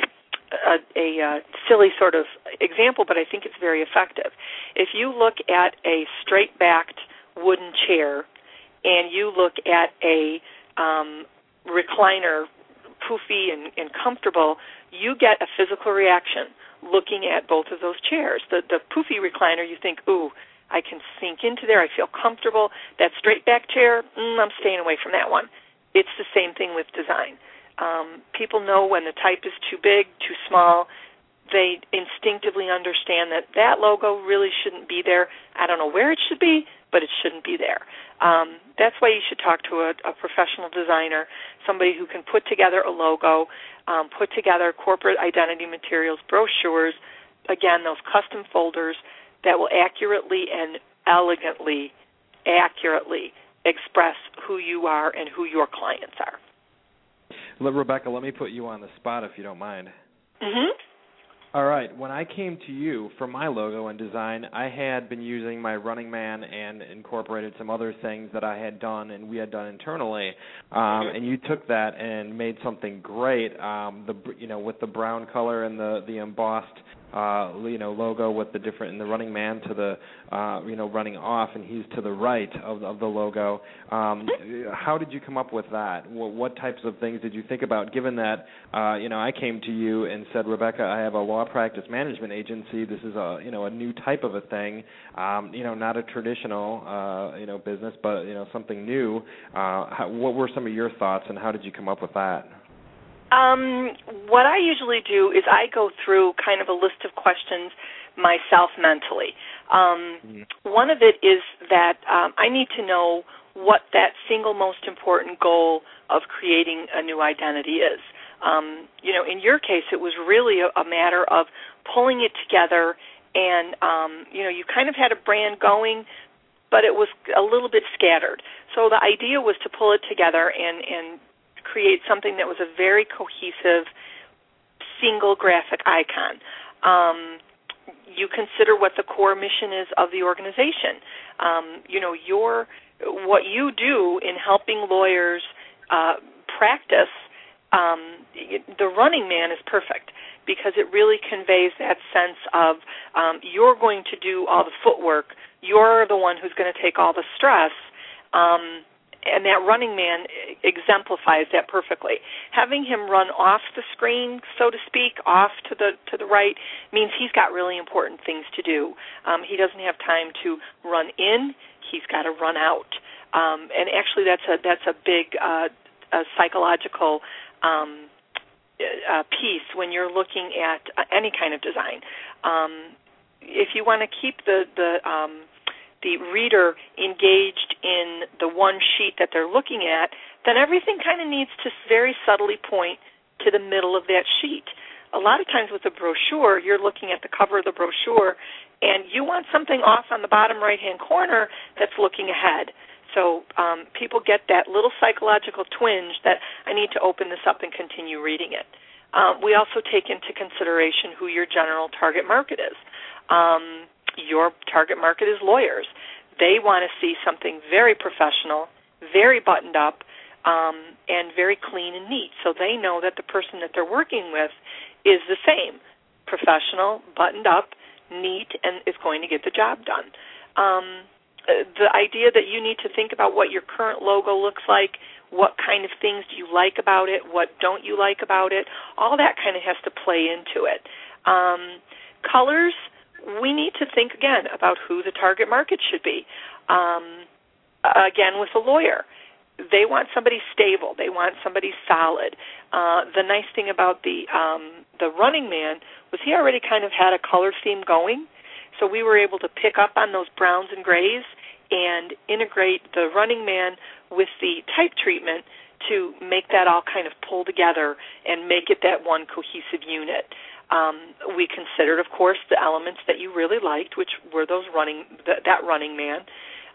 a, a uh, silly sort of example, but I think it's very effective. If you look at a straight backed wooden chair and you look at a um, recliner, poofy and, and comfortable, you get a physical reaction looking at both of those chairs. The the poofy recliner, you think, ooh, I can sink into there. I feel comfortable. That straight back chair, mm, I'm staying away from that one. It's the same thing with design. Um, people know when the type is too big, too small. They instinctively understand that that logo really shouldn't be there. I don't know where it should be, but it shouldn't be there. Um, that's why you should talk to a, a professional designer, somebody who can put together a logo, um, put together corporate identity materials, brochures, again, those custom folders that will accurately and elegantly, accurately express who you are and who your clients are. Rebecca, let me put you on the spot if you don't mind. Mhm. All right. When I came to you for my logo and design, I had been using my Running Man and incorporated some other things that I had done and we had done internally. Um, mm-hmm. and you took that and made something great. Um, the you know with the brown color and the the embossed uh, you know logo with the different and the running man to the uh, you know running off and he's to the right of of the logo. Um, how did you come up with that? What, what types of things did you think about? Given that uh, you know I came to you and said, Rebecca, I have a law practice management agency. This is a you know a new type of a thing. Um, you know not a traditional uh, you know business, but you know something new. Uh, how, what were some of your thoughts and how did you come up with that? Um, what I usually do is I go through kind of a list of questions myself mentally. Um, mm-hmm. One of it is that um, I need to know what that single most important goal of creating a new identity is. Um, you know, in your case, it was really a, a matter of pulling it together, and um, you know, you kind of had a brand going, but it was a little bit scattered. So the idea was to pull it together and and create something that was a very cohesive single graphic icon. Um, you consider what the core mission is of the organization. Um, you know, your what you do in helping lawyers uh, practice um, the running man is perfect because it really conveys that sense of um, you're going to do all the footwork. You're the one who's going to take all the stress. Um, and that running man exemplifies that perfectly. Having him run off the screen, so to speak, off to the to the right means he's got really important things to do. Um, he doesn't have time to run in; he's got to run out. Um, and actually, that's a that's a big uh, a psychological um, uh, piece when you're looking at any kind of design. Um, if you want to keep the the um, the reader engaged in the one sheet that they're looking at, then everything kind of needs to very subtly point to the middle of that sheet. A lot of times with a brochure, you're looking at the cover of the brochure and you want something off on the bottom right hand corner that's looking ahead. So um, people get that little psychological twinge that I need to open this up and continue reading it. Um, we also take into consideration who your general target market is. Um, your target market is lawyers. They want to see something very professional, very buttoned up, um, and very clean and neat. So they know that the person that they're working with is the same professional, buttoned up, neat, and is going to get the job done. Um, the idea that you need to think about what your current logo looks like, what kind of things do you like about it, what don't you like about it, all that kind of has to play into it. Um, colors we need to think again about who the target market should be. Um, again, with a lawyer, they want somebody stable. They want somebody solid. Uh, the nice thing about the um, the Running Man was he already kind of had a color theme going, so we were able to pick up on those browns and grays and integrate the Running Man with the type treatment to make that all kind of pull together and make it that one cohesive unit. Um, we considered, of course, the elements that you really liked, which were those running th- that running man.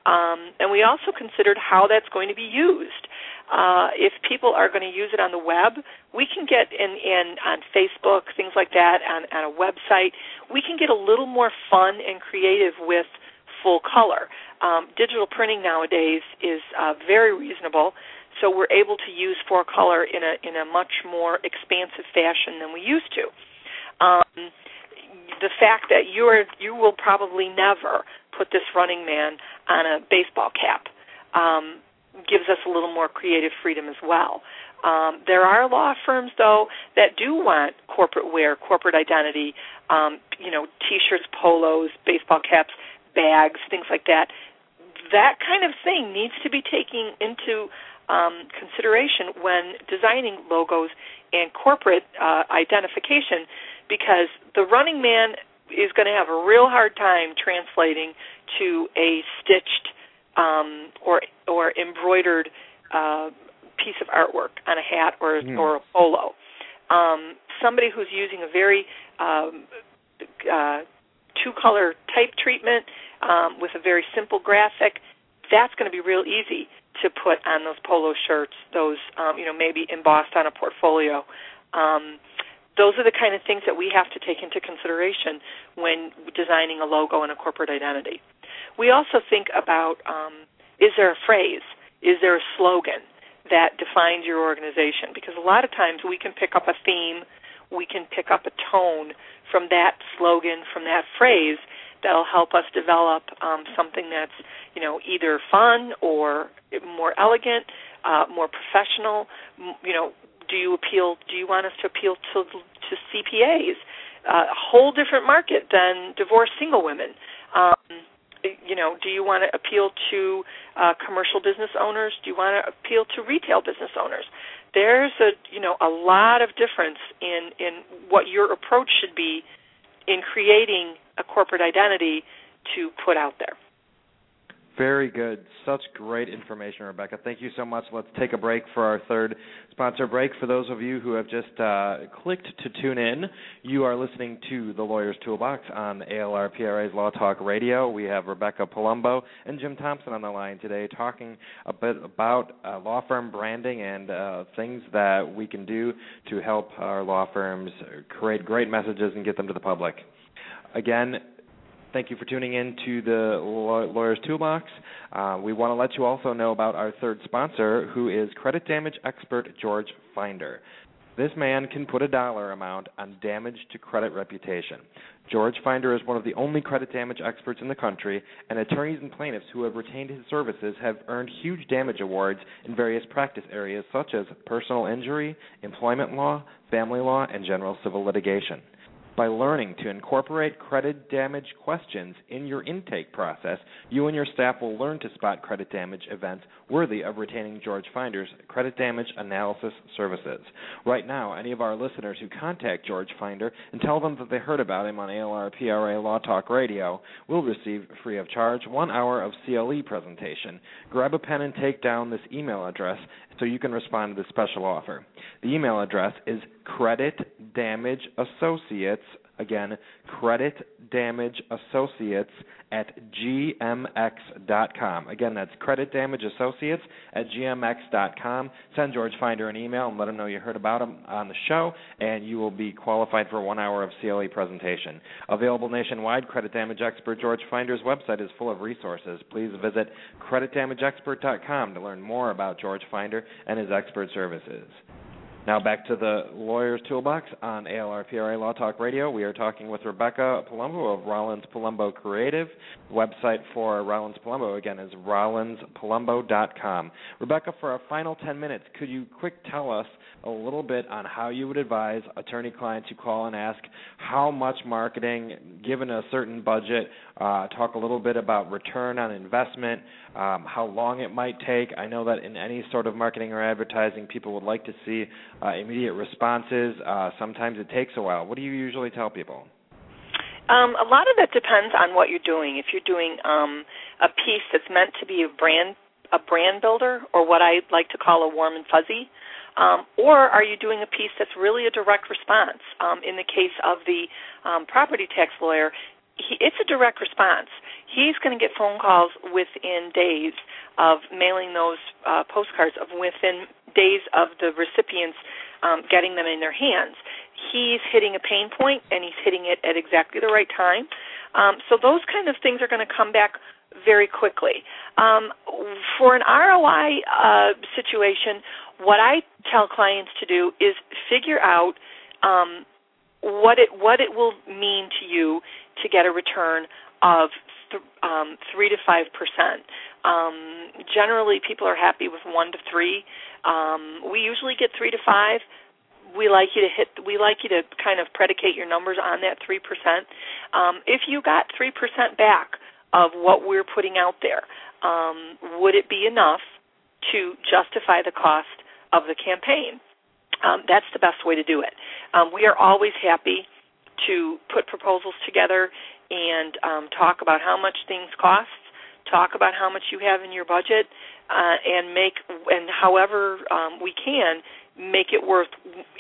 Um, and we also considered how that's going to be used. Uh, if people are going to use it on the web, we can get in, in on Facebook, things like that, on, on a website. We can get a little more fun and creative with full color. Um, digital printing nowadays is uh, very reasonable, so we're able to use four color in a in a much more expansive fashion than we used to. Um, the fact that you are you will probably never put this running man on a baseball cap um, gives us a little more creative freedom as well. Um, there are law firms, though, that do want corporate wear, corporate identity, um, you know, T-shirts, polos, baseball caps, bags, things like that. That kind of thing needs to be taken into um, consideration when designing logos and corporate uh, identification, because the running man is going to have a real hard time translating to a stitched um, or or embroidered uh, piece of artwork on a hat or mm. or a polo. Um, somebody who's using a very um, uh, two color type treatment um, with a very simple graphic, that's going to be real easy to put on those polo shirts. Those um, you know maybe embossed on a portfolio. Um, those are the kind of things that we have to take into consideration when designing a logo and a corporate identity. We also think about um, is there a phrase, is there a slogan that defines your organization? Because a lot of times we can pick up a theme, we can pick up a tone from that slogan, from that phrase that'll help us develop um, something that's you know either fun or more elegant, uh, more professional. You know, do you appeal? Do you want us to appeal to to CPAs? Uh, a whole different market than divorced single women. Um, you know, do you want to appeal to uh, commercial business owners? Do you want to appeal to retail business owners? There's a you know a lot of difference in in what your approach should be in creating a corporate identity to put out there. Very good. Such great information, Rebecca. Thank you so much. Let's take a break for our third sponsor break. For those of you who have just uh, clicked to tune in, you are listening to The Lawyer's Toolbox on ALRPRA's Law Talk Radio. We have Rebecca Palumbo and Jim Thompson on the line today talking a bit about uh, law firm branding and uh, things that we can do to help our law firms create great messages and get them to the public. Again, Thank you for tuning in to the Lawyer's Toolbox. Uh, we want to let you also know about our third sponsor, who is credit damage expert George Finder. This man can put a dollar amount on damage to credit reputation. George Finder is one of the only credit damage experts in the country, and attorneys and plaintiffs who have retained his services have earned huge damage awards in various practice areas such as personal injury, employment law, family law, and general civil litigation. By learning to incorporate credit damage questions in your intake process, you and your staff will learn to spot credit damage events worthy of retaining George Finder's credit damage analysis services. Right now, any of our listeners who contact George Finder and tell them that they heard about him on ALR PRA Law Talk Radio will receive free of charge one hour of CLE presentation. Grab a pen and take down this email address so you can respond to the special offer. The email address is credit damage associates again credit damage associates at gmx.com again that's credit damage associates at gmx.com send george finder an email and let him know you heard about him on the show and you will be qualified for one hour of cle presentation. Available nationwide credit damage expert george finder's website is full of resources. Please visit creditdamageexpert.com to learn more about george finder and his expert services now back to the Lawyer's Toolbox on ALRPRA Law Talk Radio. We are talking with Rebecca Palumbo of Rollins Palumbo Creative. website for Rollins Palumbo again is rollinspalumbo.com. Rebecca, for our final 10 minutes, could you quick tell us a little bit on how you would advise attorney clients who call and ask how much marketing, given a certain budget, uh, talk a little bit about return on investment, um, how long it might take. I know that in any sort of marketing or advertising, people would like to see uh, immediate responses. Uh, sometimes it takes a while. What do you usually tell people? Um, a lot of that depends on what you're doing. If you're doing um, a piece that's meant to be a brand a brand builder, or what I like to call a warm and fuzzy, um, or are you doing a piece that's really a direct response? Um, in the case of the um, property tax lawyer, he, it's a direct response. He's going to get phone calls within days of mailing those uh, postcards, of within days of the recipients um, getting them in their hands. He's hitting a pain point, and he's hitting it at exactly the right time. Um, so those kind of things are going to come back very quickly. Um, for an ROI uh, situation, what I tell clients to do is figure out um, what it what it will mean to you to get a return of th- um, three to five percent. Um, generally, people are happy with one to three. Um, we usually get three to five. We like you to hit. We like you to kind of predicate your numbers on that three percent. Um, if you got three percent back of what we're putting out there, um, would it be enough to justify the cost of the campaign? Um, that's the best way to do it. We are always happy to put proposals together and um, talk about how much things cost, talk about how much you have in your budget, uh, and make and however um, we can make it worth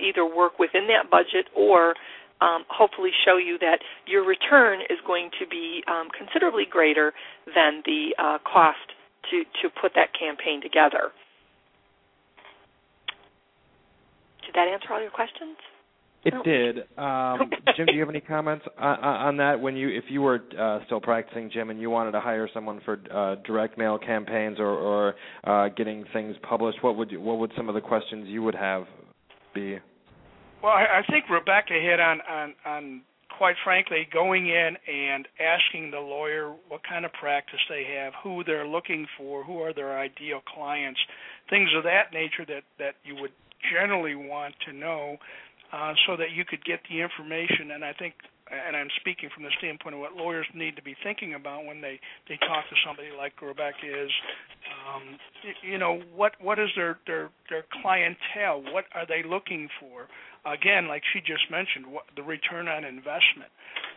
either work within that budget or um, hopefully show you that your return is going to be um, considerably greater than the uh, cost to to put that campaign together. Did that answer all your questions? It did. Um, Jim, do you have any comments on, on that? When you, if you were uh, still practicing, Jim, and you wanted to hire someone for uh, direct mail campaigns or, or uh, getting things published, what would you, what would some of the questions you would have be? Well, I, I think Rebecca hit on, on on quite frankly going in and asking the lawyer what kind of practice they have, who they're looking for, who are their ideal clients, things of that nature that that you would generally want to know uh, so that you could get the information. And I think, and I'm speaking from the standpoint of what lawyers need to be thinking about when they they talk to somebody like Rebecca is, um, you know, what what is their their their clientele? What are they looking for? Again, like she just mentioned, what the return on investment.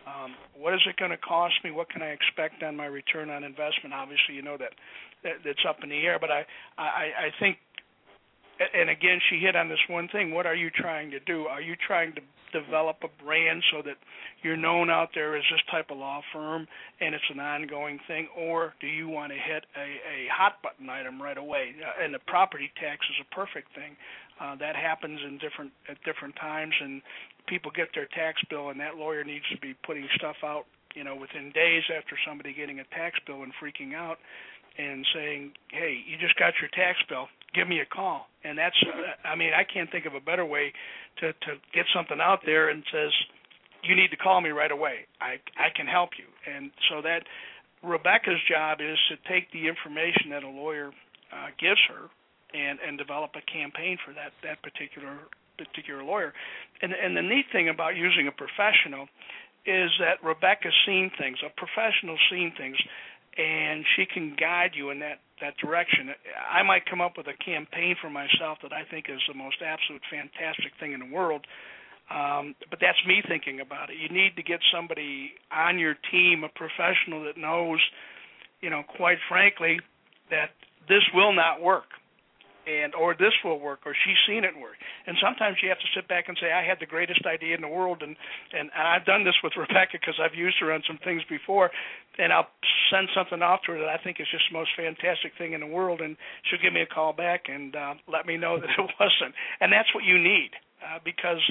Um, what is it going to cost me? What can I expect on my return on investment? Obviously, you know that, that that's up in the air, but I I, I think and again, she hit on this one thing. What are you trying to do? Are you trying to develop a brand so that you're known out there as this type of law firm and it's an ongoing thing, or do you want to hit a, a hot button item right away? Uh, and the property tax is a perfect thing. Uh, that happens in different at different times, and people get their tax bill, and that lawyer needs to be putting stuff out, you know, within days after somebody getting a tax bill and freaking out and saying, "Hey, you just got your tax bill give me a call. And that's, I mean, I can't think of a better way to to get something out there and says, you need to call me right away. I I can help you. And so that Rebecca's job is to take the information that a lawyer uh, gives her and and develop a campaign for that that particular particular lawyer. And and the neat thing about using a professional is that Rebecca's seen things, a professional seen things and she can guide you in that that direction. I might come up with a campaign for myself that I think is the most absolute fantastic thing in the world. Um, but that's me thinking about it. You need to get somebody on your team, a professional that knows, you know, quite frankly, that this will not work and or this will work or she's seen it work. And sometimes you have to sit back and say i had the greatest idea in the world and and, and i've done this with rebecca because i've used her on some things before and i'll send something off to her that i think is just the most fantastic thing in the world and she'll give me a call back and uh, let me know that it wasn't. And that's what you need uh, because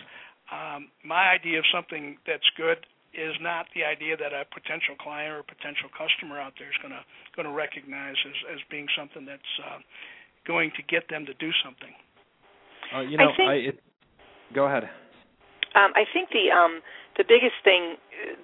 um, my idea of something that's good is not the idea that a potential client or a potential customer out there is going to going to recognize as as being something that's uh, going to get them to do something. Uh, you know, I think, I, it, go ahead. Um, I think the um, the biggest thing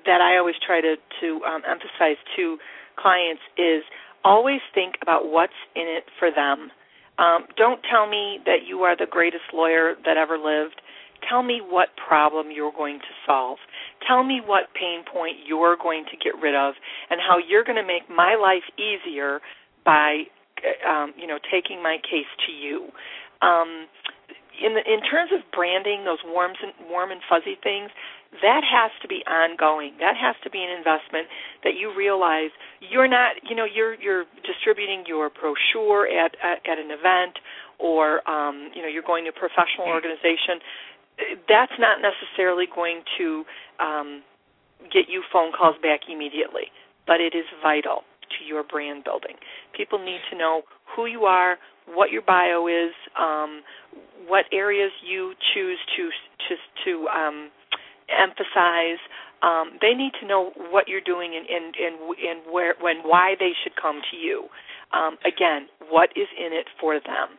that I always try to to um, emphasize to clients is always think about what's in it for them. Um, don't tell me that you are the greatest lawyer that ever lived. Tell me what problem you're going to solve. Tell me what pain point you're going to get rid of and how you're going to make my life easier by um, you know, taking my case to you. Um, in the, in terms of branding, those warm and warm and fuzzy things, that has to be ongoing. That has to be an investment that you realize you're not, you know, you're you're distributing your brochure at at, at an event or um, you know, you're going to a professional organization. That's not necessarily going to um, get you phone calls back immediately, but it is vital to your brand building. People need to know who you are, what your bio is, um, what areas you choose to to to um, emphasize. Um, they need to know what you're doing and and and, and where when why they should come to you. Um, again, what is in it for them?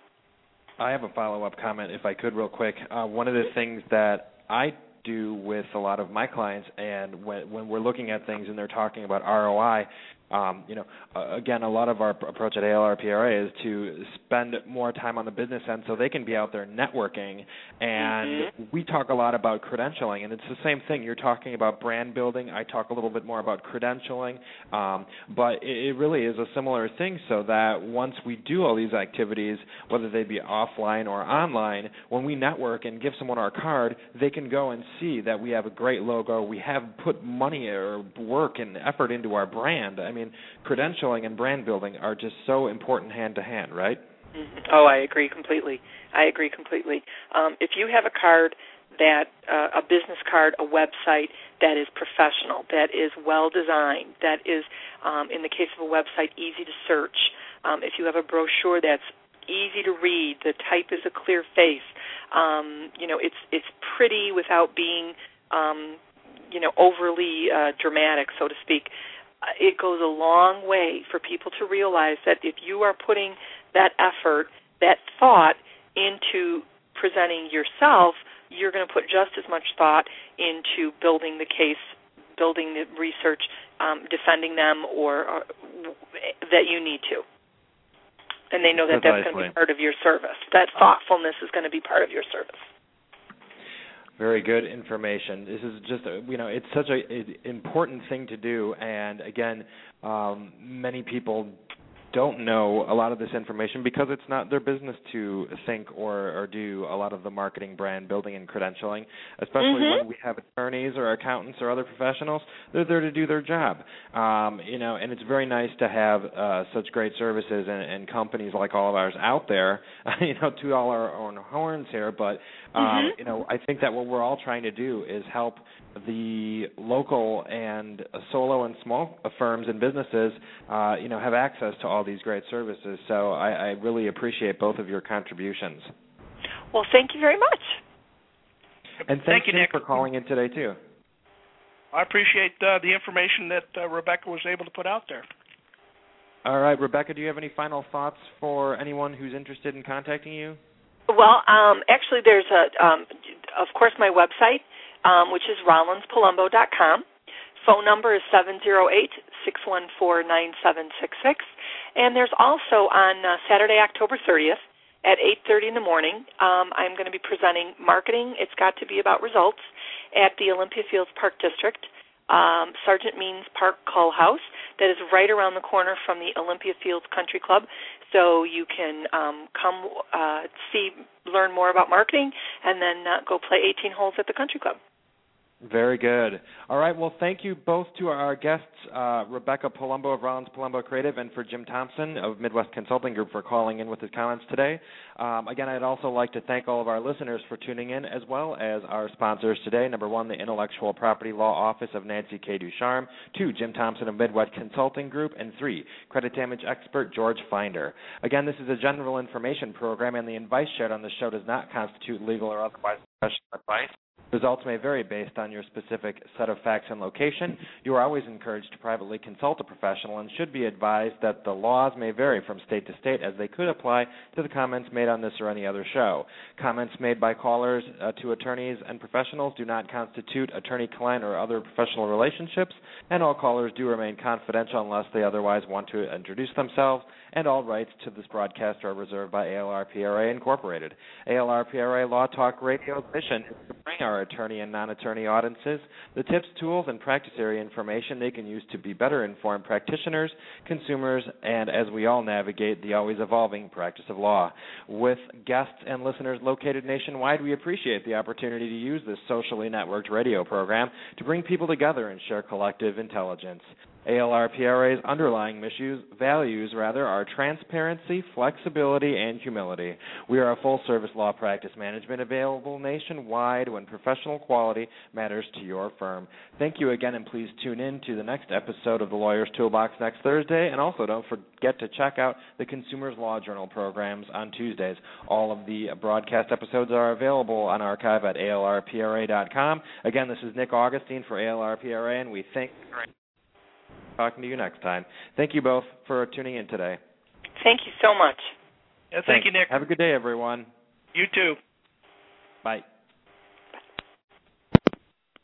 I have a follow up comment, if I could, real quick. Uh, one of the things that I do with a lot of my clients, and when when we're looking at things and they're talking about ROI, um, you know, uh, again, a lot of our approach at ALRPRA is to spend more time on the business end so they can be out there networking. And mm-hmm. we talk a lot about credentialing, and it's the same thing. You're talking about brand building. I talk a little bit more about credentialing, um, but it, it really is a similar thing. So that once we do all these activities, whether they be offline or online, when we network and give someone our card, they can go and see that we have a great logo. We have put money or work and effort into our brand. I mean mean, credentialing and brand building are just so important hand to hand, right? Mm-hmm. Oh, I agree completely. I agree completely. Um, if you have a card that uh, a business card, a website that is professional, that is well designed, that is, um, in the case of a website, easy to search. Um, if you have a brochure that's easy to read, the type is a clear face. Um, you know, it's it's pretty without being, um, you know, overly uh, dramatic, so to speak it goes a long way for people to realize that if you are putting that effort, that thought into presenting yourself, you're going to put just as much thought into building the case, building the research, um, defending them, or, or that you need to. And they know that that's going to be part of your service. That thoughtfulness is going to be part of your service. Very good information. This is just a, you know it's such an important thing to do, and again, um, many people don't know a lot of this information because it's not their business to think or, or do a lot of the marketing, brand building, and credentialing. Especially mm-hmm. when we have attorneys or accountants or other professionals, they're there to do their job. Um, you know, and it's very nice to have uh, such great services and, and companies like all of ours out there. you know, to all our own horns here, but um, mm-hmm. you know, I think that what we're all trying to do is help the local and solo and small firms and businesses, uh, you know, have access to all these great services. So I, I really appreciate both of your contributions. Well, thank you very much. And thank you, Nick, Nick, for calling in today too. I appreciate uh, the information that uh, Rebecca was able to put out there. All right, Rebecca, do you have any final thoughts for anyone who's interested in contacting you? Well, um, actually, there's a, um, of course, my website, um, which is rollinspalumbo.com. Phone number is seven zero eight six one four nine seven six six, and there's also on uh, Saturday, October 30th at 8:30 in the morning. Um, I'm going to be presenting marketing. It's got to be about results at the Olympia Fields Park District, um, Sergeant Means Park Cull House. That is right around the corner from the Olympia Fields Country Club. So you can um, come uh, see, learn more about marketing, and then uh, go play 18 holes at the country club. Very good. All right. Well, thank you both to our guests, uh, Rebecca Palumbo of Rollins Palumbo Creative, and for Jim Thompson of Midwest Consulting Group for calling in with his comments today. Um, again, I'd also like to thank all of our listeners for tuning in, as well as our sponsors today. Number one, the Intellectual Property Law Office of Nancy K. Ducharme. Two, Jim Thompson of Midwest Consulting Group. And three, credit damage expert George Finder. Again, this is a general information program, and the advice shared on the show does not constitute legal or otherwise professional advice. Results may vary based on your specific set of facts and location. You are always encouraged to privately consult a professional and should be advised that the laws may vary from state to state as they could apply to the comments made on this or any other show. Comments made by callers uh, to attorneys and professionals do not constitute attorney client or other professional relationships, and all callers do remain confidential unless they otherwise want to introduce themselves, and all rights to this broadcast are reserved by ALRPRA Incorporated. ALRPRA Law Talk Radio's mission is to bring our attorney and non attorney audiences the tips, tools, and practice area information they can use to be better informed practitioners, consumers, and as we all navigate the always evolving practice of law. With guests and listeners located nationwide, we appreciate the opportunity to use this socially networked radio program to bring people together and share collective intelligence. ALRPRA's underlying values rather are transparency, flexibility, and humility. We are a full-service law practice management available nationwide when professional quality matters to your firm. Thank you again, and please tune in to the next episode of the Lawyer's Toolbox next Thursday. And also, don't forget to check out the Consumers Law Journal programs on Tuesdays. All of the broadcast episodes are available on archive at alrpra.com. Again, this is Nick Augustine for ALRPRA, and we thank talking to you next time. Thank you both for tuning in today. Thank you so much. Yeah, thank Thanks. you, Nick. Have a good day, everyone. You too. Bye.